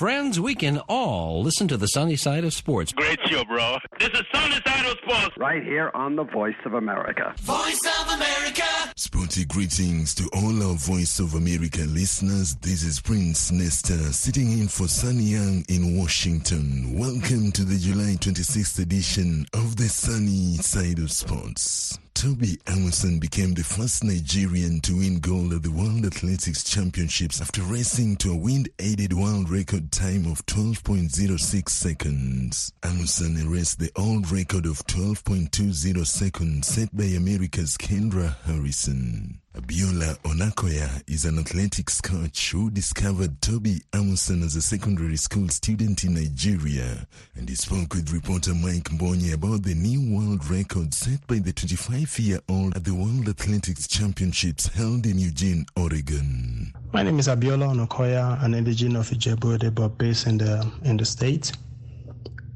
friends, we can all listen to the sunny side of sports. Great show, bro. This is Sunny Side of Sports. Right here on the Voice of America. Voice of America. Sporty greetings to all our Voice of America listeners. This is Prince Nesta sitting in for Sunny Young in Washington. Welcome to the July 26th edition of the Sunny Side of Sports. Tobi Amusan became the first Nigerian to win gold at the World Athletics Championships after racing to a wind-aided world record time of 12.06 seconds. Amusan erased the old record of 12.20 seconds set by America's Kendra Harrison. Abiola Onakoya is an athletics coach who discovered Tobi Amusan as a secondary school student in Nigeria, and he spoke with reporter Mike Mbonye about the new world record set by the 25-year-old at the World Athletics Championships held in Eugene, Oregon. My name is Abiola Onakoya, an indigene of Ijebu but based in the in the state.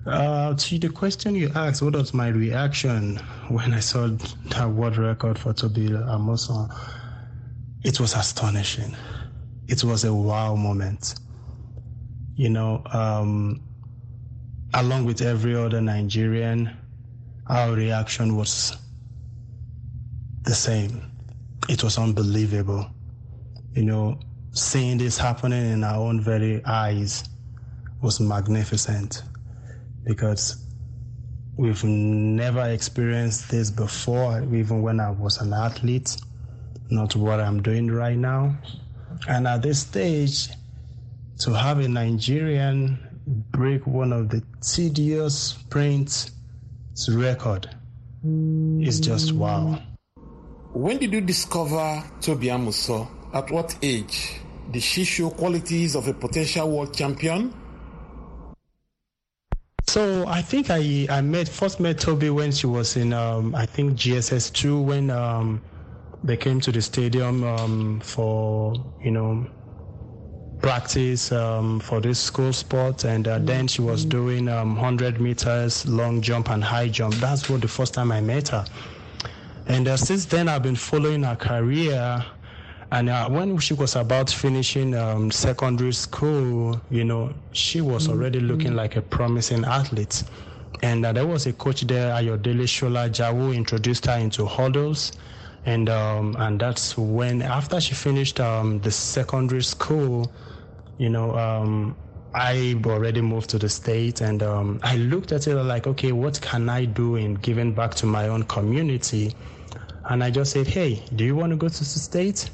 Uh, to the question you asked, what was my reaction when I saw that world record for Tobi Amusan? It was astonishing. It was a wow moment. You know, um, along with every other Nigerian, our reaction was the same. It was unbelievable. You know, seeing this happening in our own very eyes was magnificent because we've never experienced this before, even when I was an athlete, not what I'm doing right now. And at this stage, to have a Nigerian break one of the tedious sprints record is just wow. When did you discover Tobi Amusan? At what age? Did she show qualities of a potential world champion? So I think I I met first met Tobi when she was in um, I think JSS two when um, they came to the stadium um, for you know practice um, for this school sport and uh, then she was doing 100 meters long jump and high jump. That's what the first time I met her. And uh, since then I've been following her career and uh, when she was about finishing um, secondary school, you know, she was already looking like a promising athlete. And uh, there was a coach there, Ayodele Shola Jawu, introduced her into hurdles. And um, and that's when, after she finished um, the secondary school, you know, um, I already moved to the state, and um, I looked at it like, okay, what can I do in giving back to my own community? And I just said, hey, do you want to go to the state?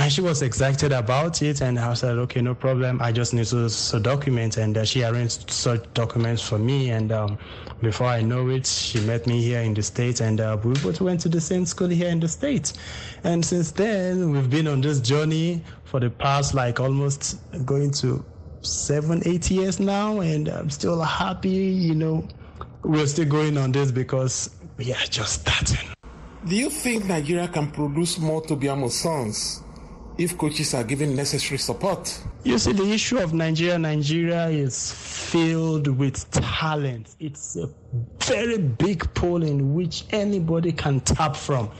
And she was excited about it, and I said, okay, no problem. I just need to, to document, and uh, she arranged such documents for me. And um, before I know it, she met me here in the States, and uh, we both went to the same school here in the States. And since then, we've been on this journey for the past, like, almost going to seven, eight years now, and I'm still happy, you know, we're still going on this because we are just starting. Do you think Nigeria can produce more Tobi Amusans if coaches are given necessary support? You see, the issue of Nigeria, Nigeria is filled with talent. It's a very big pool in which anybody can tap from.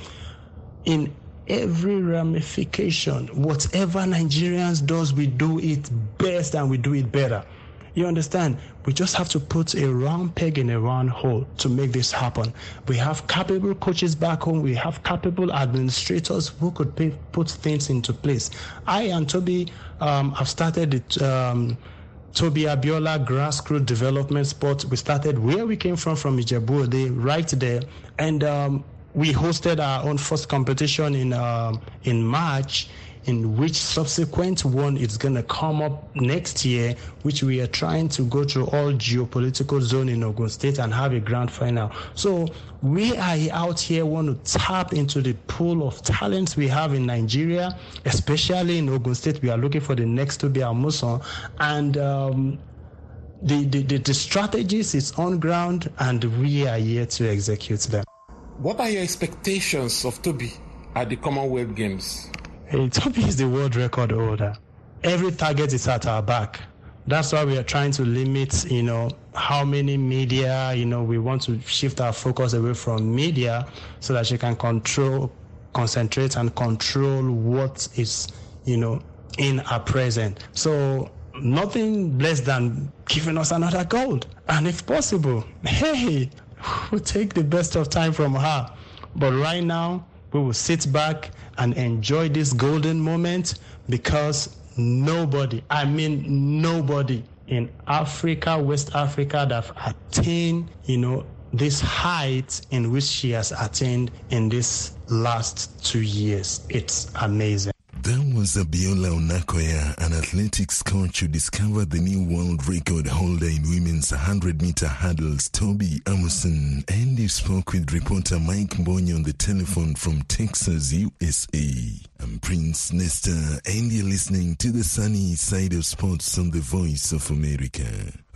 In every ramification, whatever Nigerians does, we do it best and we do it better. You understand? We just have to put a round peg in a round hole to make this happen. We have capable coaches back home. We have capable administrators who could pay, put things into place. I and Tobi um, have started it. Um, Tobi Abiola Grassroots Development Sport. We started where we came from, from Ijebu Ode, right there. And um, we hosted our own first competition in, um, in March in which subsequent one is going to come up next year, which we are trying to go through all geopolitical zone in Ogun State and have a grand final. So we are out here want to tap into the pool of talents we have in Nigeria, especially in Ogun State. We are looking for the next to be our Amusan and. Um, the, the, the, the strategies is on ground and we are here to execute them. What are your expectations of Tobi at the Commonwealth Games? Tobi is the world record holder. Every target is at our back. That's why we are trying to limit, you know, how many media, you know, we want to shift our focus away from media so that she can control, concentrate and control what is, you know, in our present. So nothing less than giving us another gold. And if possible, hey, we'll take the best of time from her. But right now, we will sit back and enjoy this golden moment because nobody, I mean nobody in Africa, West Africa that have attained, you know, this height in which she has attained in this last two years. It's amazing. That was Abiola Onakoya, an athletics coach who discovered the new world record holder in women's 100 meter hurdles, Tobi Amusan. And he spoke with reporter Mike Mbonyo on the telephone from Texas, USA. I'm Prince Nesta, and you're listening to the sunny side of sports on the Voice of America.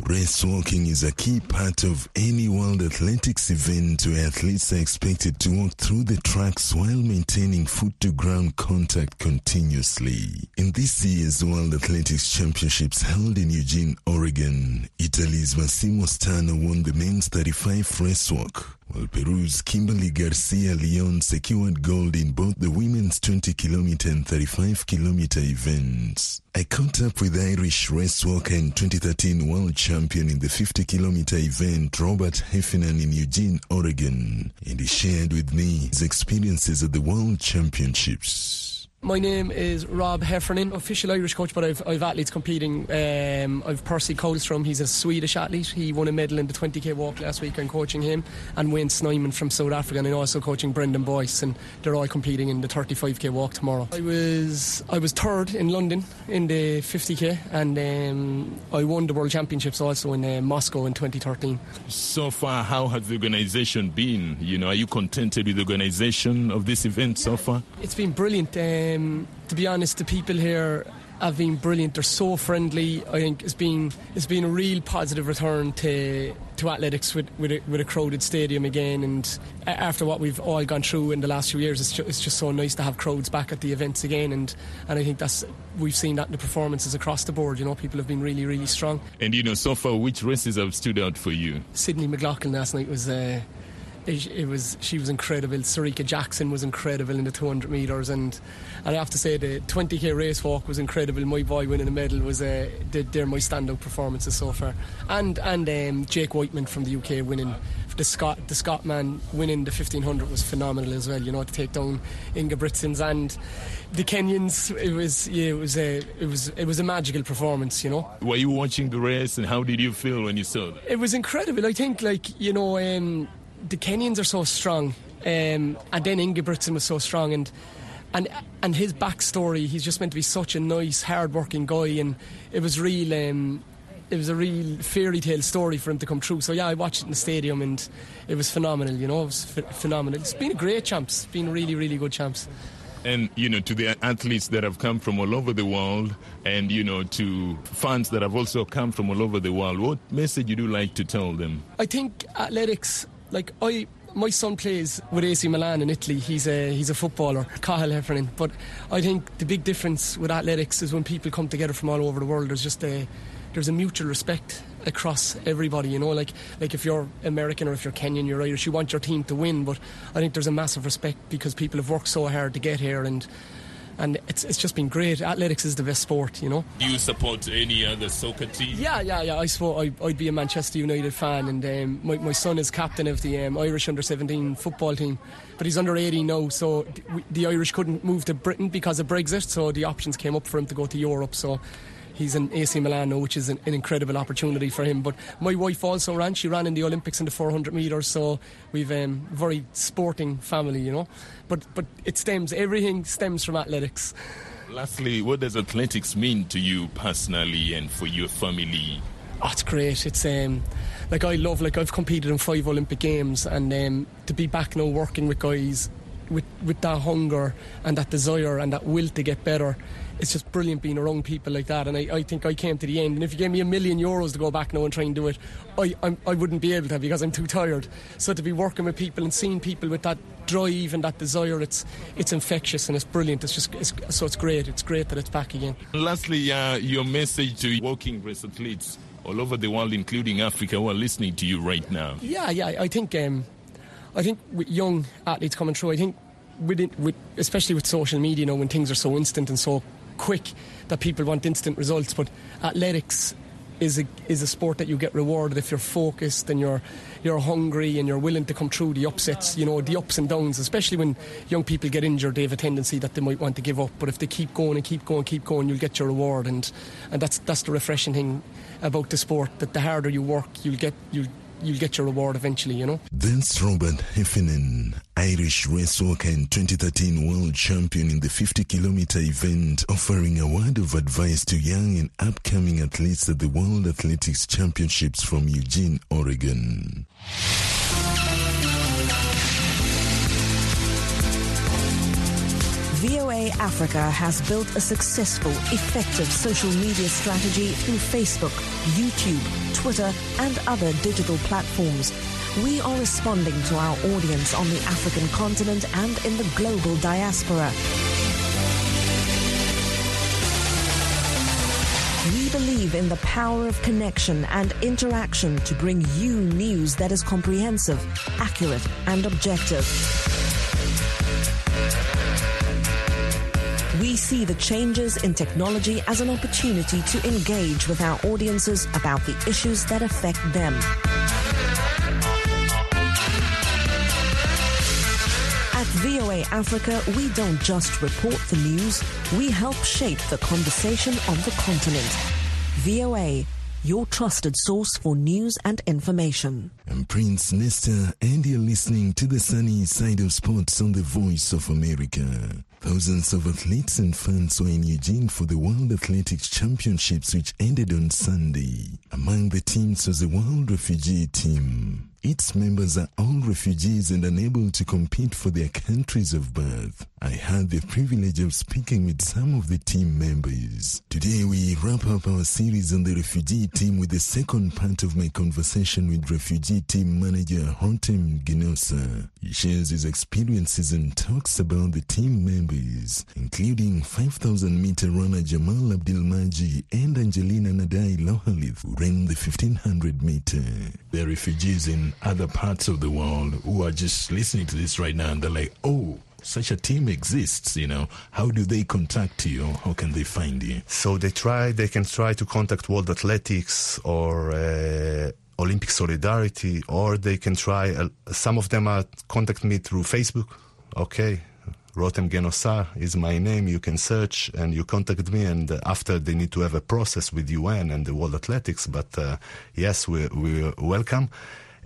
Race walking is a key part of any World Athletics event where athletes are expected to walk through the tracks while maintaining foot to ground contact continuously. In this year's World Athletics Championships held in Eugene, Oregon, Italy's Massimo Stano won the men's 35 race walk, while Peru's Kimberly Garcia Leon secured gold in both the women's 20 kilometer and 35 kilometer events. I caught up with Irish race walker and 2013 world champion in the 50 kilometer event, Robert Heffernan in Eugene, Oregon, and he shared with me his experiences at the World Championships. My name is Rob Heffernan, official Irish coach, but I've, I've athletes competing. Um, I've Percy Karlström, he's a Swedish athlete. He won a medal in the 20k walk last week. I'm coaching him. And Wayne Snyman from South Africa, and I'm also coaching Brendan Boyce, and they're all competing in the 35k walk tomorrow. I was I was third in London in the 50k, and um, I won the World Championships also in uh, Moscow in 2013. So far, how has the organisation been? You know, are you contented with the organisation of this event so far? It's been brilliant. Um, to be honest, the people here have been brilliant. They're so friendly. I think it's been it's been a real positive return to to athletics with with a, with a crowded stadium again. And after what we've all gone through in the last few years, it's just, it's just so nice to have crowds back at the events again. And and I think that's we've seen that in the performances across the board. You know, people have been really really strong. And you know, so far, which races have stood out for you? Sydney McLaughlin last night was. Uh, it, it, was she was incredible. Shericka Jackson was incredible in the 200 meters, and and I have to say the 20k race walk was incredible. My boy winning a medal was uh, they're my standout performances so far, and and um, Jake Wightman from the UK winning the Scot the Scot man winning the 1500 was phenomenal as well. You know to take down Ingebrigtsens and the Kenyans. It was yeah, it was a it was it was a magical performance. You know. Were you watching the race, and how did you feel when you saw it? It was incredible. I think like you know. Um, the Kenyans are so strong, um, and then Ingebrigtsen was so strong, and and and his backstory, he's just meant to be such a nice, hard-working guy, and it was real. Um, it was a real fairy tale story for him to come true. So yeah, I watched it in the stadium, and it was phenomenal. You know, it was ph- phenomenal. It's been a great champs. It's been really, really good champs. And you know, to the athletes that have come from all over the world, and you know, to fans that have also come from all over the world, what message would you like to tell them? I think athletics like I my son plays with AC Milan in Italy. He's a he's a footballer, Cathal Heffernan. But I think the big difference with athletics is when people come together from all over the world. There's just a there's a mutual respect across everybody. You know, like like if you're American or if you're Kenyan, you're Irish. You want your team to win, but I think there's a massive respect because people have worked so hard to get here and and it's it's just been great. Athletics is the best sport, you know. Do you support any other soccer team? Yeah, yeah, yeah. I suppose I, would be a Manchester United fan, and um, my my son is captain of the um, Irish under seventeen football team, but he's under eighteen now. So the Irish couldn't move to Britain because of Brexit, so the options came up for him to go to Europe. So he's in AC Milan which is an, an, incredible opportunity for him. But my wife also ran. She ran in the Olympics in the 400 metres, so we've a um, very sporting family, you know. But but it stems. Everything stems from athletics. Lastly, what does athletics mean to you personally and for your family? Oh, it's great. It's um, like I love. Like I've competed in five Olympic games, and um, to be back now working with guys with with that hunger and that desire and that will to get better it's just brilliant being around people like that. And I, I think I came to the end. And if you gave me a million euros to go back now and try and do it, I, I'm, I would not be able to because I'm too tired. So to be working with people and seeing people with that drive and that desire, it's it's infectious and it's brilliant. It's just it's, so it's great. It's great that it's back again. And Lastly, uh, your message to walking race athletes all over the world, including Africa, who are listening to you right now. Yeah, yeah. I think um, I think with young athletes coming through, I think with, with especially with social media, you know, when things are so instant and so quick that people want instant results. But uh, athletics is a is a sport that you get rewarded if you're focused and you're you're hungry and you're willing to come through the upsets, you know, the ups and downs. Especially when young people get injured, they have a tendency that they might want to give up. But if they keep going and keep going, keep going, you'll get your reward. And and that's that's the refreshing thing about the sport. That the harder you work, you'll get you'll you'll get your reward eventually, you know. That's Robert Heffernan, Irish race walker and 2013 world champion in the 50 kilometer event, offering a word of advice to young and upcoming athletes at the World Athletics Championships from Eugene, Oregon. Africa has built a successful, effective social media strategy through Facebook, YouTube, Twitter, and other digital platforms. We are responding to our audience on the African continent and in the global diaspora. We believe in the power of connection and interaction to bring you news that is comprehensive, accurate, and objective. We see the changes in technology as an opportunity to engage with our audiences about the issues that affect them. At VOA Africa, we don't just report the news, we help shape the conversation on the continent. VOA, your trusted source for news and information. I'm Prince Nesta, and you're listening to the sunny side of sports on the Voice of America. Thousands of athletes and fans were in Eugene for the World Athletics Championships, which ended on Sunday. Among the teams was the World Refugee Team. Its members are all refugees and unable to compete for their countries of birth. I had the privilege of speaking with some of the team members. Today we wrap up our series on the refugee team with the second part of my conversation with refugee team manager Rotem Genosar. He shares his experiences and talks about the team members, including 5,000 meter runner Jamal Abdelmaji and Angelina Nadai Lohalith, who ran the 1500 meter. They're refugees in other parts of the world who are just listening to this right now and they're like, oh, such a team exists, you know. How do they contact you? How can they find you? So they try, they can try to contact World Athletics or uh, Olympic Solidarity, or they can try, uh, some of them are contact me through Facebook. Okay, Rotem Genosar is my name. You can search and you contact me. And after they need to have a process with UN and the World Athletics. But uh, yes, we, we welcome.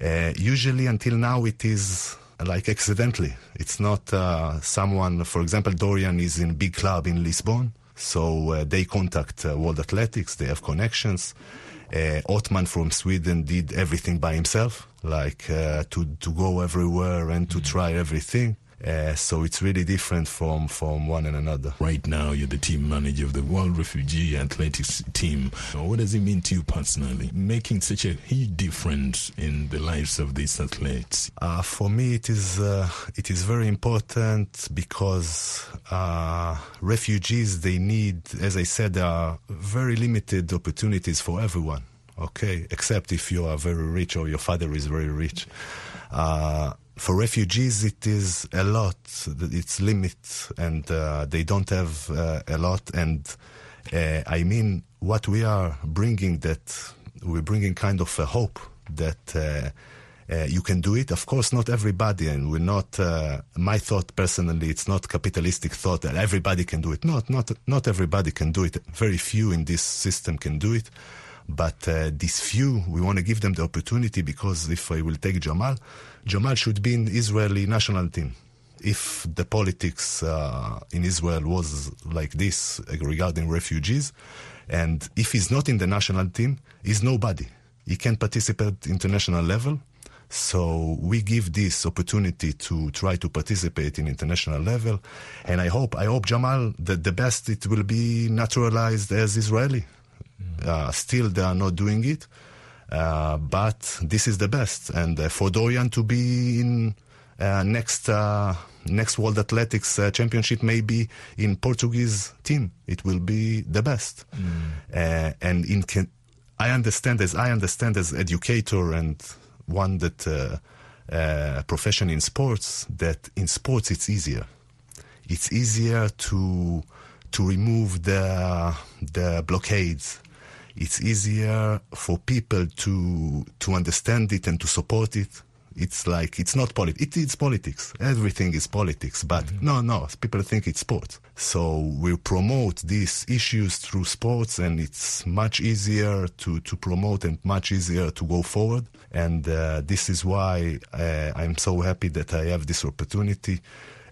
Uh, usually until now it is like accidentally. It's not uh, someone, for example, Dorian is in big club in Lisbon. So uh, they contact uh, World Athletics. They have connections. Uh, Otman from Sweden did everything by himself, like uh, to to go everywhere and to try everything. Uh, so it's really different from from one and another. Right now, you're the team manager of the World Refugee Athletics team. What does it mean to you personally, making such a huge difference in the lives of these athletes? Uh, for me, it is uh, it is very important because uh, refugees they need, as I said, there are very limited opportunities for everyone. Okay, except if you are very rich or your father is very rich. For refugees, it is a lot. It's limit, and uh, they don't have uh, a lot. And uh, I mean, what we are bringing that we're bringing kind of a hope that uh, uh, you can do it. Of course, not everybody, and we're not. Uh, my thought personally, it's not capitalistic thought that everybody can do it. Not, not, not everybody can do it. Very few in this system can do it. But uh, these few, we want to give them the opportunity because if I will take Jamal, Jamal should be in Israeli national team. If the politics uh, in Israel was like this regarding refugees, and if he's not in the national team, he's nobody. He can participate international level. So we give this opportunity to try to participate in international level, and I hope I hope Jamal that the best it will be naturalized as Israeli. Uh, still, they are not doing it, uh, but this is the best. And uh, for Dorian to be in uh, next uh, next World Athletics uh, Championship, maybe in Portuguese team, it will be the best. Mm. and in can, I understand as I understand as educator and one that profession in sports that in sports it's easier. It's easier to to remove the the blockades. It's easier for people to to understand it and to support it. It's like it's not politics. It is politics. Everything is politics. But mm-hmm. no, no. People think it's sports. So we promote these issues through sports, and it's much easier to to promote and much easier to go forward. And uh, this is why uh, I'm so happy that I have this opportunity.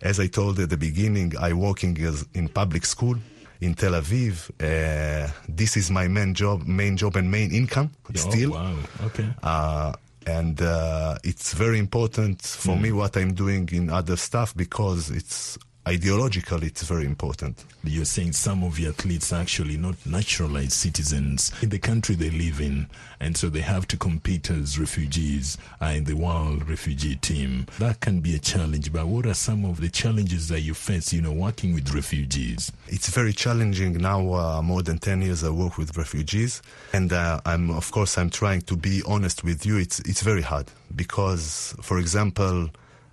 As I told at the beginning, I working as in public school in Tel Aviv. Uh, this is my main job, main job and main income. Oh, still, wow, okay. Uh, and uh, it's very important for mm. me what I'm doing in other stuff because it's ideologically it's very important. You're saying some of the athletes are actually not naturalized citizens in the country they live in, and so they have to compete as refugees uh, in the world refugee team. That can be a challenge, but what are some of the challenges that you face, you know, working with refugees? It's very challenging now. Uh, more than 10 years I work with refugees, and uh, I'm, of course, I'm trying to be honest with you. It's, it's very hard because, for example,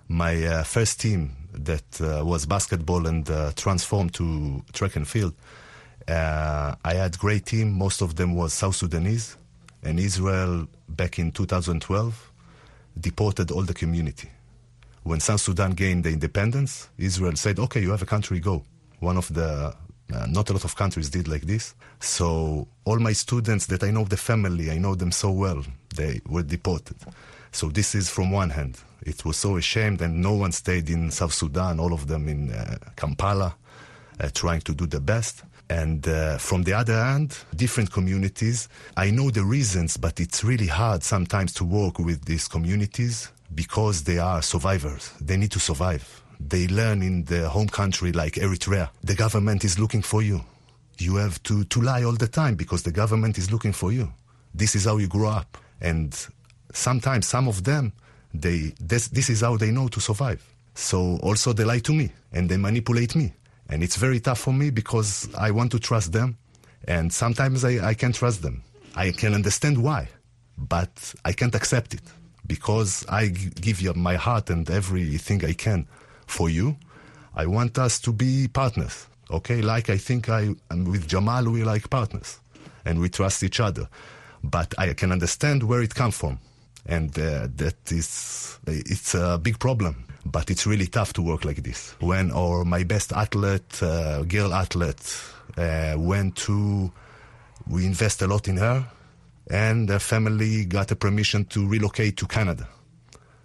my uh, first team that uh, was basketball and uh, transformed to track and field. Uh, I had great team. Most of them was South Sudanese, and Israel back in 2012 deported all the community. When South Sudan gained the independence, Israel said, "Okay, you have a country, go." One of the uh, not a lot of countries did like this. So all my students that I know the family, I know them so well, they were deported. So this is from one hand. It was so ashamed, and no one stayed in South Sudan, all of them in uh, Kampala, uh, trying to do the best. And uh, from the other hand, different communities. I know the reasons, but it's really hard sometimes to work with these communities because they are survivors. They need to survive. They learn in their home country, like Eritrea. The government is looking for you. You have to, to lie all the time because the government is looking for you. This is how you grow up. And sometimes some of them, they this, this is how they know to survive. So also they lie to me and they manipulate me. And it's very tough for me because I want to trust them. And sometimes I, I can't trust them. I can understand why, but I can't accept it because I give you my heart and everything I can for you. I want us to be partners. Okay, like I think I am with Jamal we like partners and we trust each other. But I can understand where it comes from and uh, that is it's a big problem but it's really tough to work like this. When our my best athlete uh, girl athlete uh, went to we invest a lot in her and the family got a permission to relocate to canada.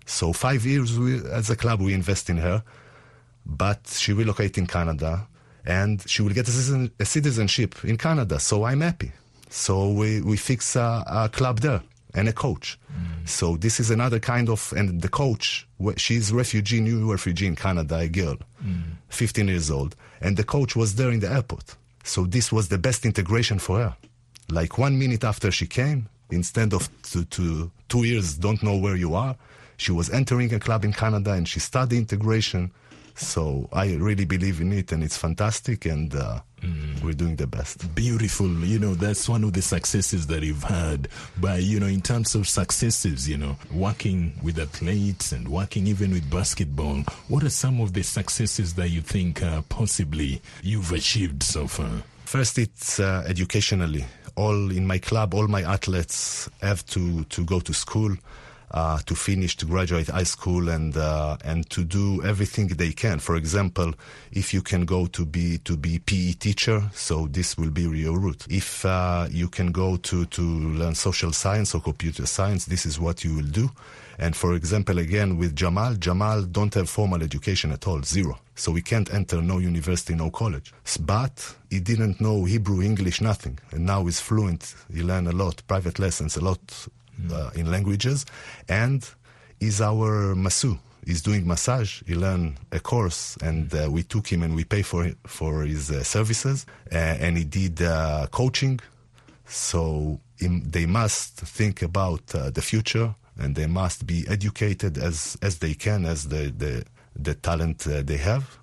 So five years we, as a club we invest in her but she relocate in canada and she will get a, citizen, a citizenship in canada. So i'm happy. So we, we fix a, a club there and a coach. Mm. So this is another kind of, and the coach, she's refugee, new refugee in Canada, a girl, mm. 15 years old, and the coach was there in the airport. So this was the best integration for her. Like one minute after she came, instead of to, to two years, don't know where you are, she was entering a club in Canada and she studied integration. So I really believe in it, and it's fantastic, and uh, mm. we're doing the best. Beautiful. You know, that's one of the successes that you've had. But, you know, in terms of successes, you know, working with athletes and working even with basketball, what are some of the successes that you think uh, possibly you've achieved so far? First, it's uh, educationally. All in my club, all my athletes have to, to go to school uh, to finish, to graduate high school, and uh, and to do everything they can. For example, if you can go to be to be PE teacher, so this will be your route. If uh, you can go to to learn social science or computer science, this is what you will do. And for example, again with Jamal, Jamal don't have formal education at all, zero. So he can't enter no university, no college. But he didn't know Hebrew, English, nothing. And now he's fluent. He learned a lot, private lessons, a lot uh, in languages, and is our masseur. He's doing massage. He learned a course, and uh, we took him and we pay for for his uh, services. and he did uh, coaching. So in, they must think about uh, the future, and they must be educated as as they can, as the the the talent uh, they have.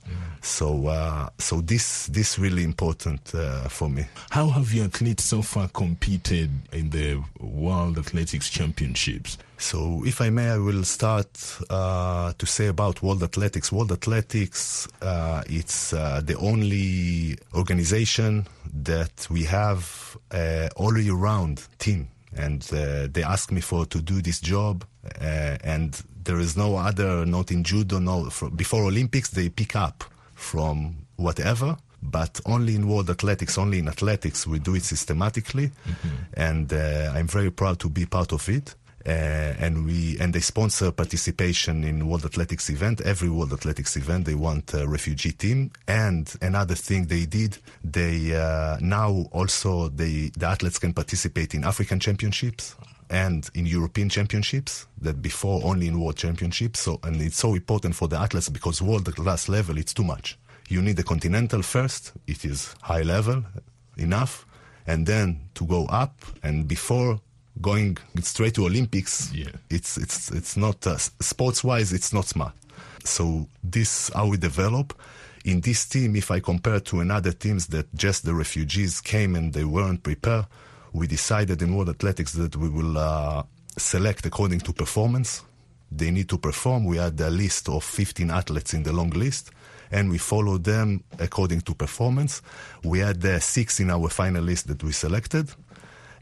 So, uh, so this this really important uh, for me. How have your athletes so far competed in the World Athletics Championships? So, if I may, I will start uh, to say about World Athletics. World Athletics, uh, it's uh, the only organization that we have uh, all year round team, and uh, they asked me for to do this job, uh, and there is no other, not in judo, no. For, before Olympics, they pick up from whatever but only in world athletics, only in athletics, we do it systematically, mm-hmm. and uh, I'm very proud to be part of it. Uh, and we and they sponsor participation in World Athletics event. Every World Athletics event, they want a refugee team. And another thing they did, they uh, now also they the athletes can participate in African championships and in European championships that before only in world championships. So, and it's so important for the athletes because world class level, it's too much. You need the continental first. It is high level enough. And then to go up and before going straight to Olympics, yeah. it's, it's, it's not, uh, sports wise, it's not smart. So this how we develop. In this team, if I compare to another teams that just the refugees came and they weren't prepared, we decided in World Athletics that we will uh, select according to performance. They need to perform. We had a list of 15 athletes in the long list, and we followed them according to performance. We had uh, six in our final list that we selected.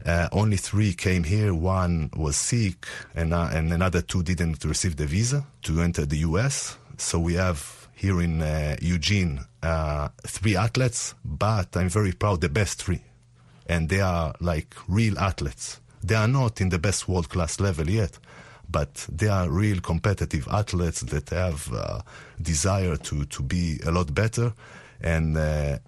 Uh, only three came here. One was sick, and, uh, and another two didn't receive the visa to enter the US. So we have here in uh, Eugene uh, three athletes, but I'm very proud the best three and they are like real athletes. They are not in the best world class level yet, but they are real competitive athletes that have uh, desire to, to be a lot better. And uh,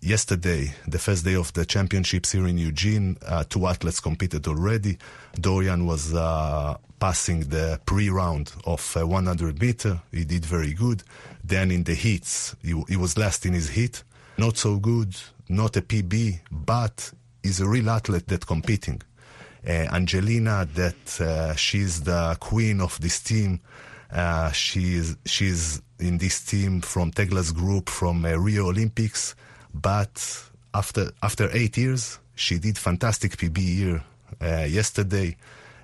yesterday, the first day of the championships here in Eugene, uh, two athletes competed already. Dorian was uh, passing the pre-round of 100 meter. He did very good. Then in the heats, he, he was last in his heat. Not so good, not a PB, but is a real athlete that competing. Uh, Angelina, that uh, she's the queen of this team. Uh, she's she's in this team from Tegla's group from uh, Rio Olympics, but after after eight years, she did fantastic PB year uh, yesterday,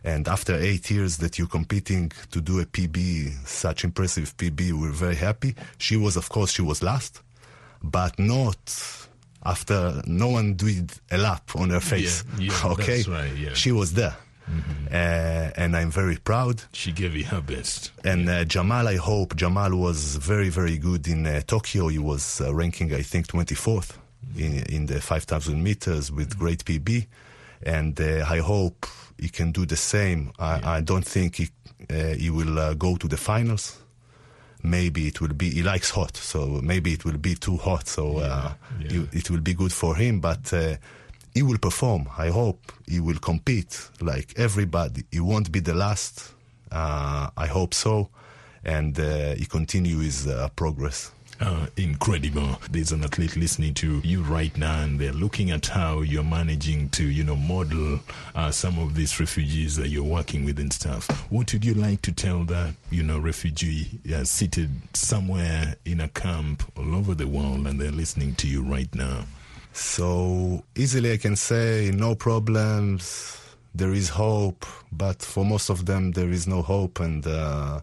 and after eight years that you're competing to do a PB, such impressive PB, we're very happy. She was, of course, she was last, but not after no one did a lap on her face. Yeah, yeah, okay, right, yeah. she was there. Mm-hmm. Uh, and I'm very proud. She gave you her best. And uh, Jamal, I hope Jamal was very, very good in uh, Tokyo. He was uh, ranking, I think, 24th in in the 5,000 meters with mm-hmm. great PB, and uh, I hope he can do the same. I. I don't think he uh, he will go to the finals maybe it will be he likes hot so maybe it will be too hot so uh, yeah, yeah. It, it, will be good for him but uh, he will perform. I hope he will compete like everybody. He won't be the last uh, i hope so. And uh, he continue his uh, progress uh, incredible. There's an athlete listening to you right now, and they're looking at how you're managing to, you know, model uh, some of these refugees that you're working with and stuff. What would you like to tell that, you know, refugee uh, seated somewhere in a camp all over the world, and they're listening to you right now? So easily, I can say no problems. There is hope, but for most of them, there is no hope, and uh,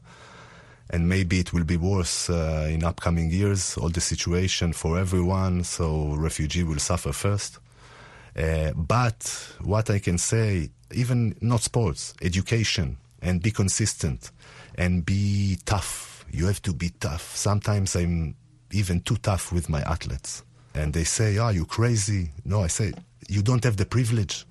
and maybe it will be worse uh, in upcoming years. All the situation for everyone, so refugee will suffer first. Uh, but what I can say, even not sports, education, and be consistent, and be tough. You have to be tough. Sometimes I'm even too tough with my athletes, and they say, "Are oh, you crazy?" No, I say, "You don't have the privilege."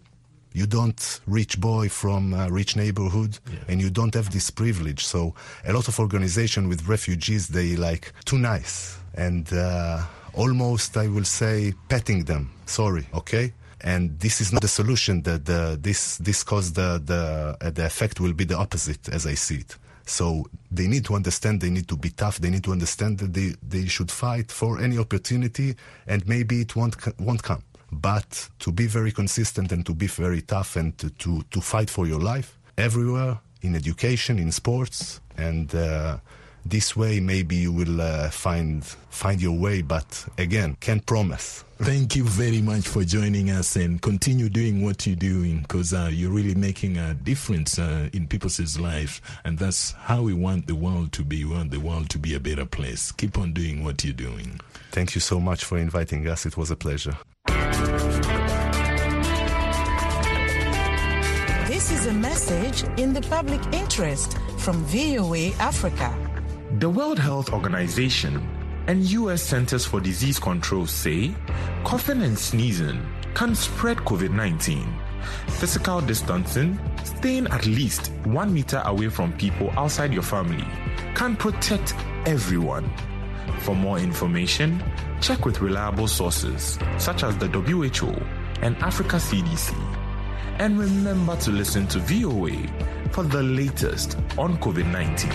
You don't rich boy from a rich neighborhood yeah. and you don't have this privilege. So a lot of organization with refugees they like too nice and uh, almost i will say petting them. Sorry okay? And this is not the solution. That the, this this cause the the uh, the effect will be the opposite as i see it. So they need to understand they need to be tough they need to understand that they they should fight for any opportunity and maybe it won't won't come but to be very consistent and to be very tough and to, to, to fight for your life everywhere in education, in sports, and uh, this way maybe you will uh, find find your way but again can't promise Thank you very much for joining us and continue doing what you're doing because uh, you're really making a difference uh, in people's lives. And that's how we want the world to be. We want the world to be a better place. Keep on doing what you're doing. Thank you so much for inviting us. It was a pleasure. This is a message in the public interest from VOA Africa. The World Health Organization and U.S. Centers for Disease Control say coughing and sneezing can spread COVID 19. Physical distancing, staying at least one meter away from people outside your family, can protect everyone. For more information, check with reliable sources such as the WHO and Africa CDC. And remember to listen to VOA for the latest on COVID 19.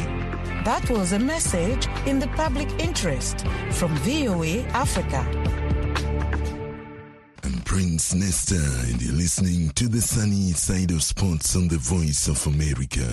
That was a message in the public interest from VOA Africa. I'm Prince Nesta, and you're listening to the sunny side of sports on the Voice of America.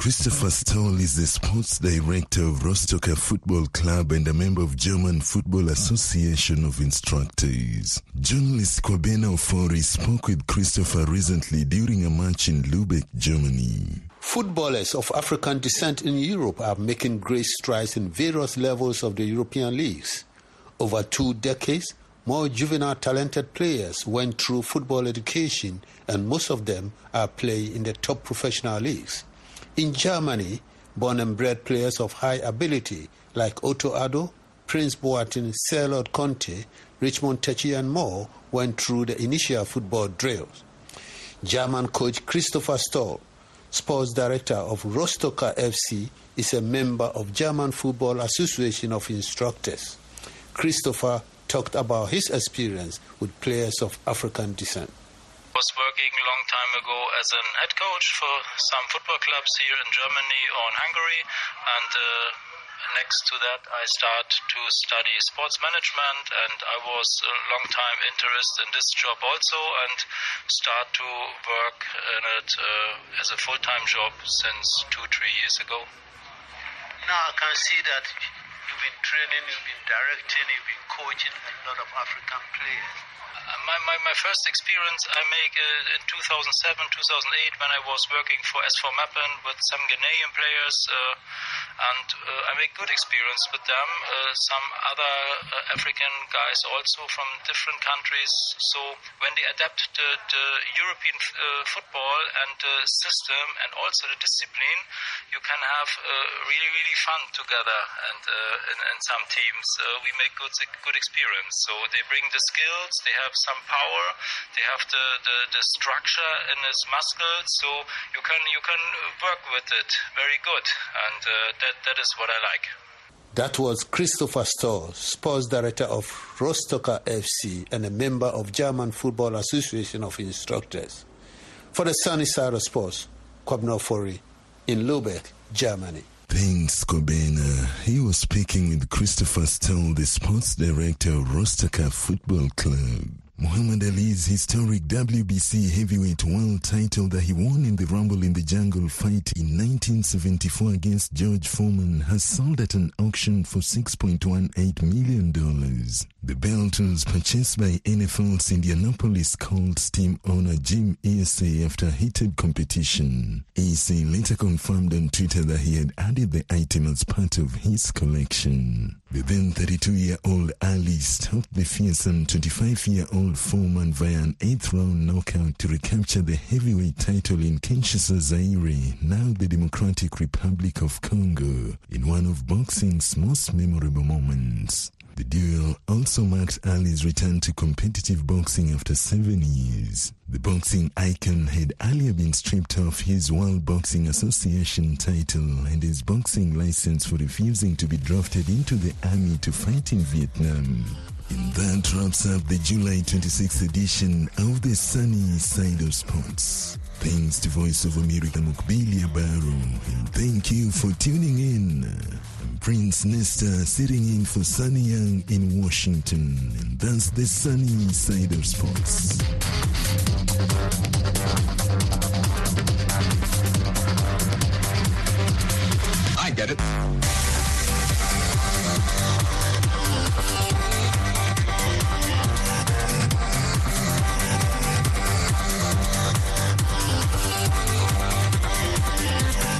Christopher Stoll is the sports director of Rostocker Football Club and a member of German Football Association of Instructors. Journalist Kwabena Ofori spoke with Christopher recently during a match in Lubeck, Germany. Footballers of African descent in Europe are making great strides in various levels of the European leagues. Over two decades, more juvenile talented players went through football education, and most of them are playing in the top professional leagues. In Germany, born and bred players of high ability like Otto Addo, Prince Boateng, Serlot Conte, Richmond Tecci, and more went through the initial football drills. German coach Christopher Stoll, sports director of Rostocker FC, is a member of German Football Association of Instructors. Christopher talked about his experience with players of African descent was working a long time ago as an head coach for some football clubs here in Germany or in Hungary, and uh, next to that I start to study sports management, and I was a long time interested in this job also, and start to work in it uh, as a full-time job since two, three years ago. Now I can see that you've been training, you've been directing, you've been coaching a lot of African players my, my, my first experience I make uh, in 2007, 2008 when I was working for SV Meppen with some Ghanaian players uh, and uh, I make good experience with them. Uh, some other uh, African guys also from different countries. So when they adapt the, the European football and the system and also the discipline, you can have really, really fun together and in, in, some teams we make good, good experience. So they bring the skills, they have some power. They have the, the, the structure in his muscles, so you can you can work with it very good, and uh, that that is what I like. That was Christopher Stoll, sports director of Rostocker FC and a member of German Football Association of Instructors. For the sunny side of sports, Kwabena Ofori in Lubeck, Germany. Thanks, Kwabena. He was speaking with Christopher Stoll, the sports director of Rostocker Football Club. Muhammad Ali's historic WBC heavyweight world title that he won in the Rumble in the Jungle fight in 1974 against George Foreman has sold at an auction for $6.18 million. The belt was purchased by NFL's Indianapolis Colts team owner Jim Irsay after heated competition. Irsay later confirmed on Twitter that he had added the item as part of his collection. The then 32 year old Ali stopped the fearsome 25 year old Foreman via an eighth round knockout to recapture the heavyweight title in Kinshasa, Zaire, now the Democratic Republic of Congo, in one of boxing's most memorable moments. The duel also marks Ali's return to competitive boxing after seven years. The boxing icon had earlier been stripped of his World Boxing Association title and his boxing license for refusing to be drafted into the army to fight in Vietnam. And that wraps up the July 26th edition of the Sunny Side of Sports. Thanks to Voice of America Mukbilia Barrow, and thank you for tuning in. Prince Nesta sitting in for Sunny Young in Washington, and that's the Sunny Side of Sports. I get it.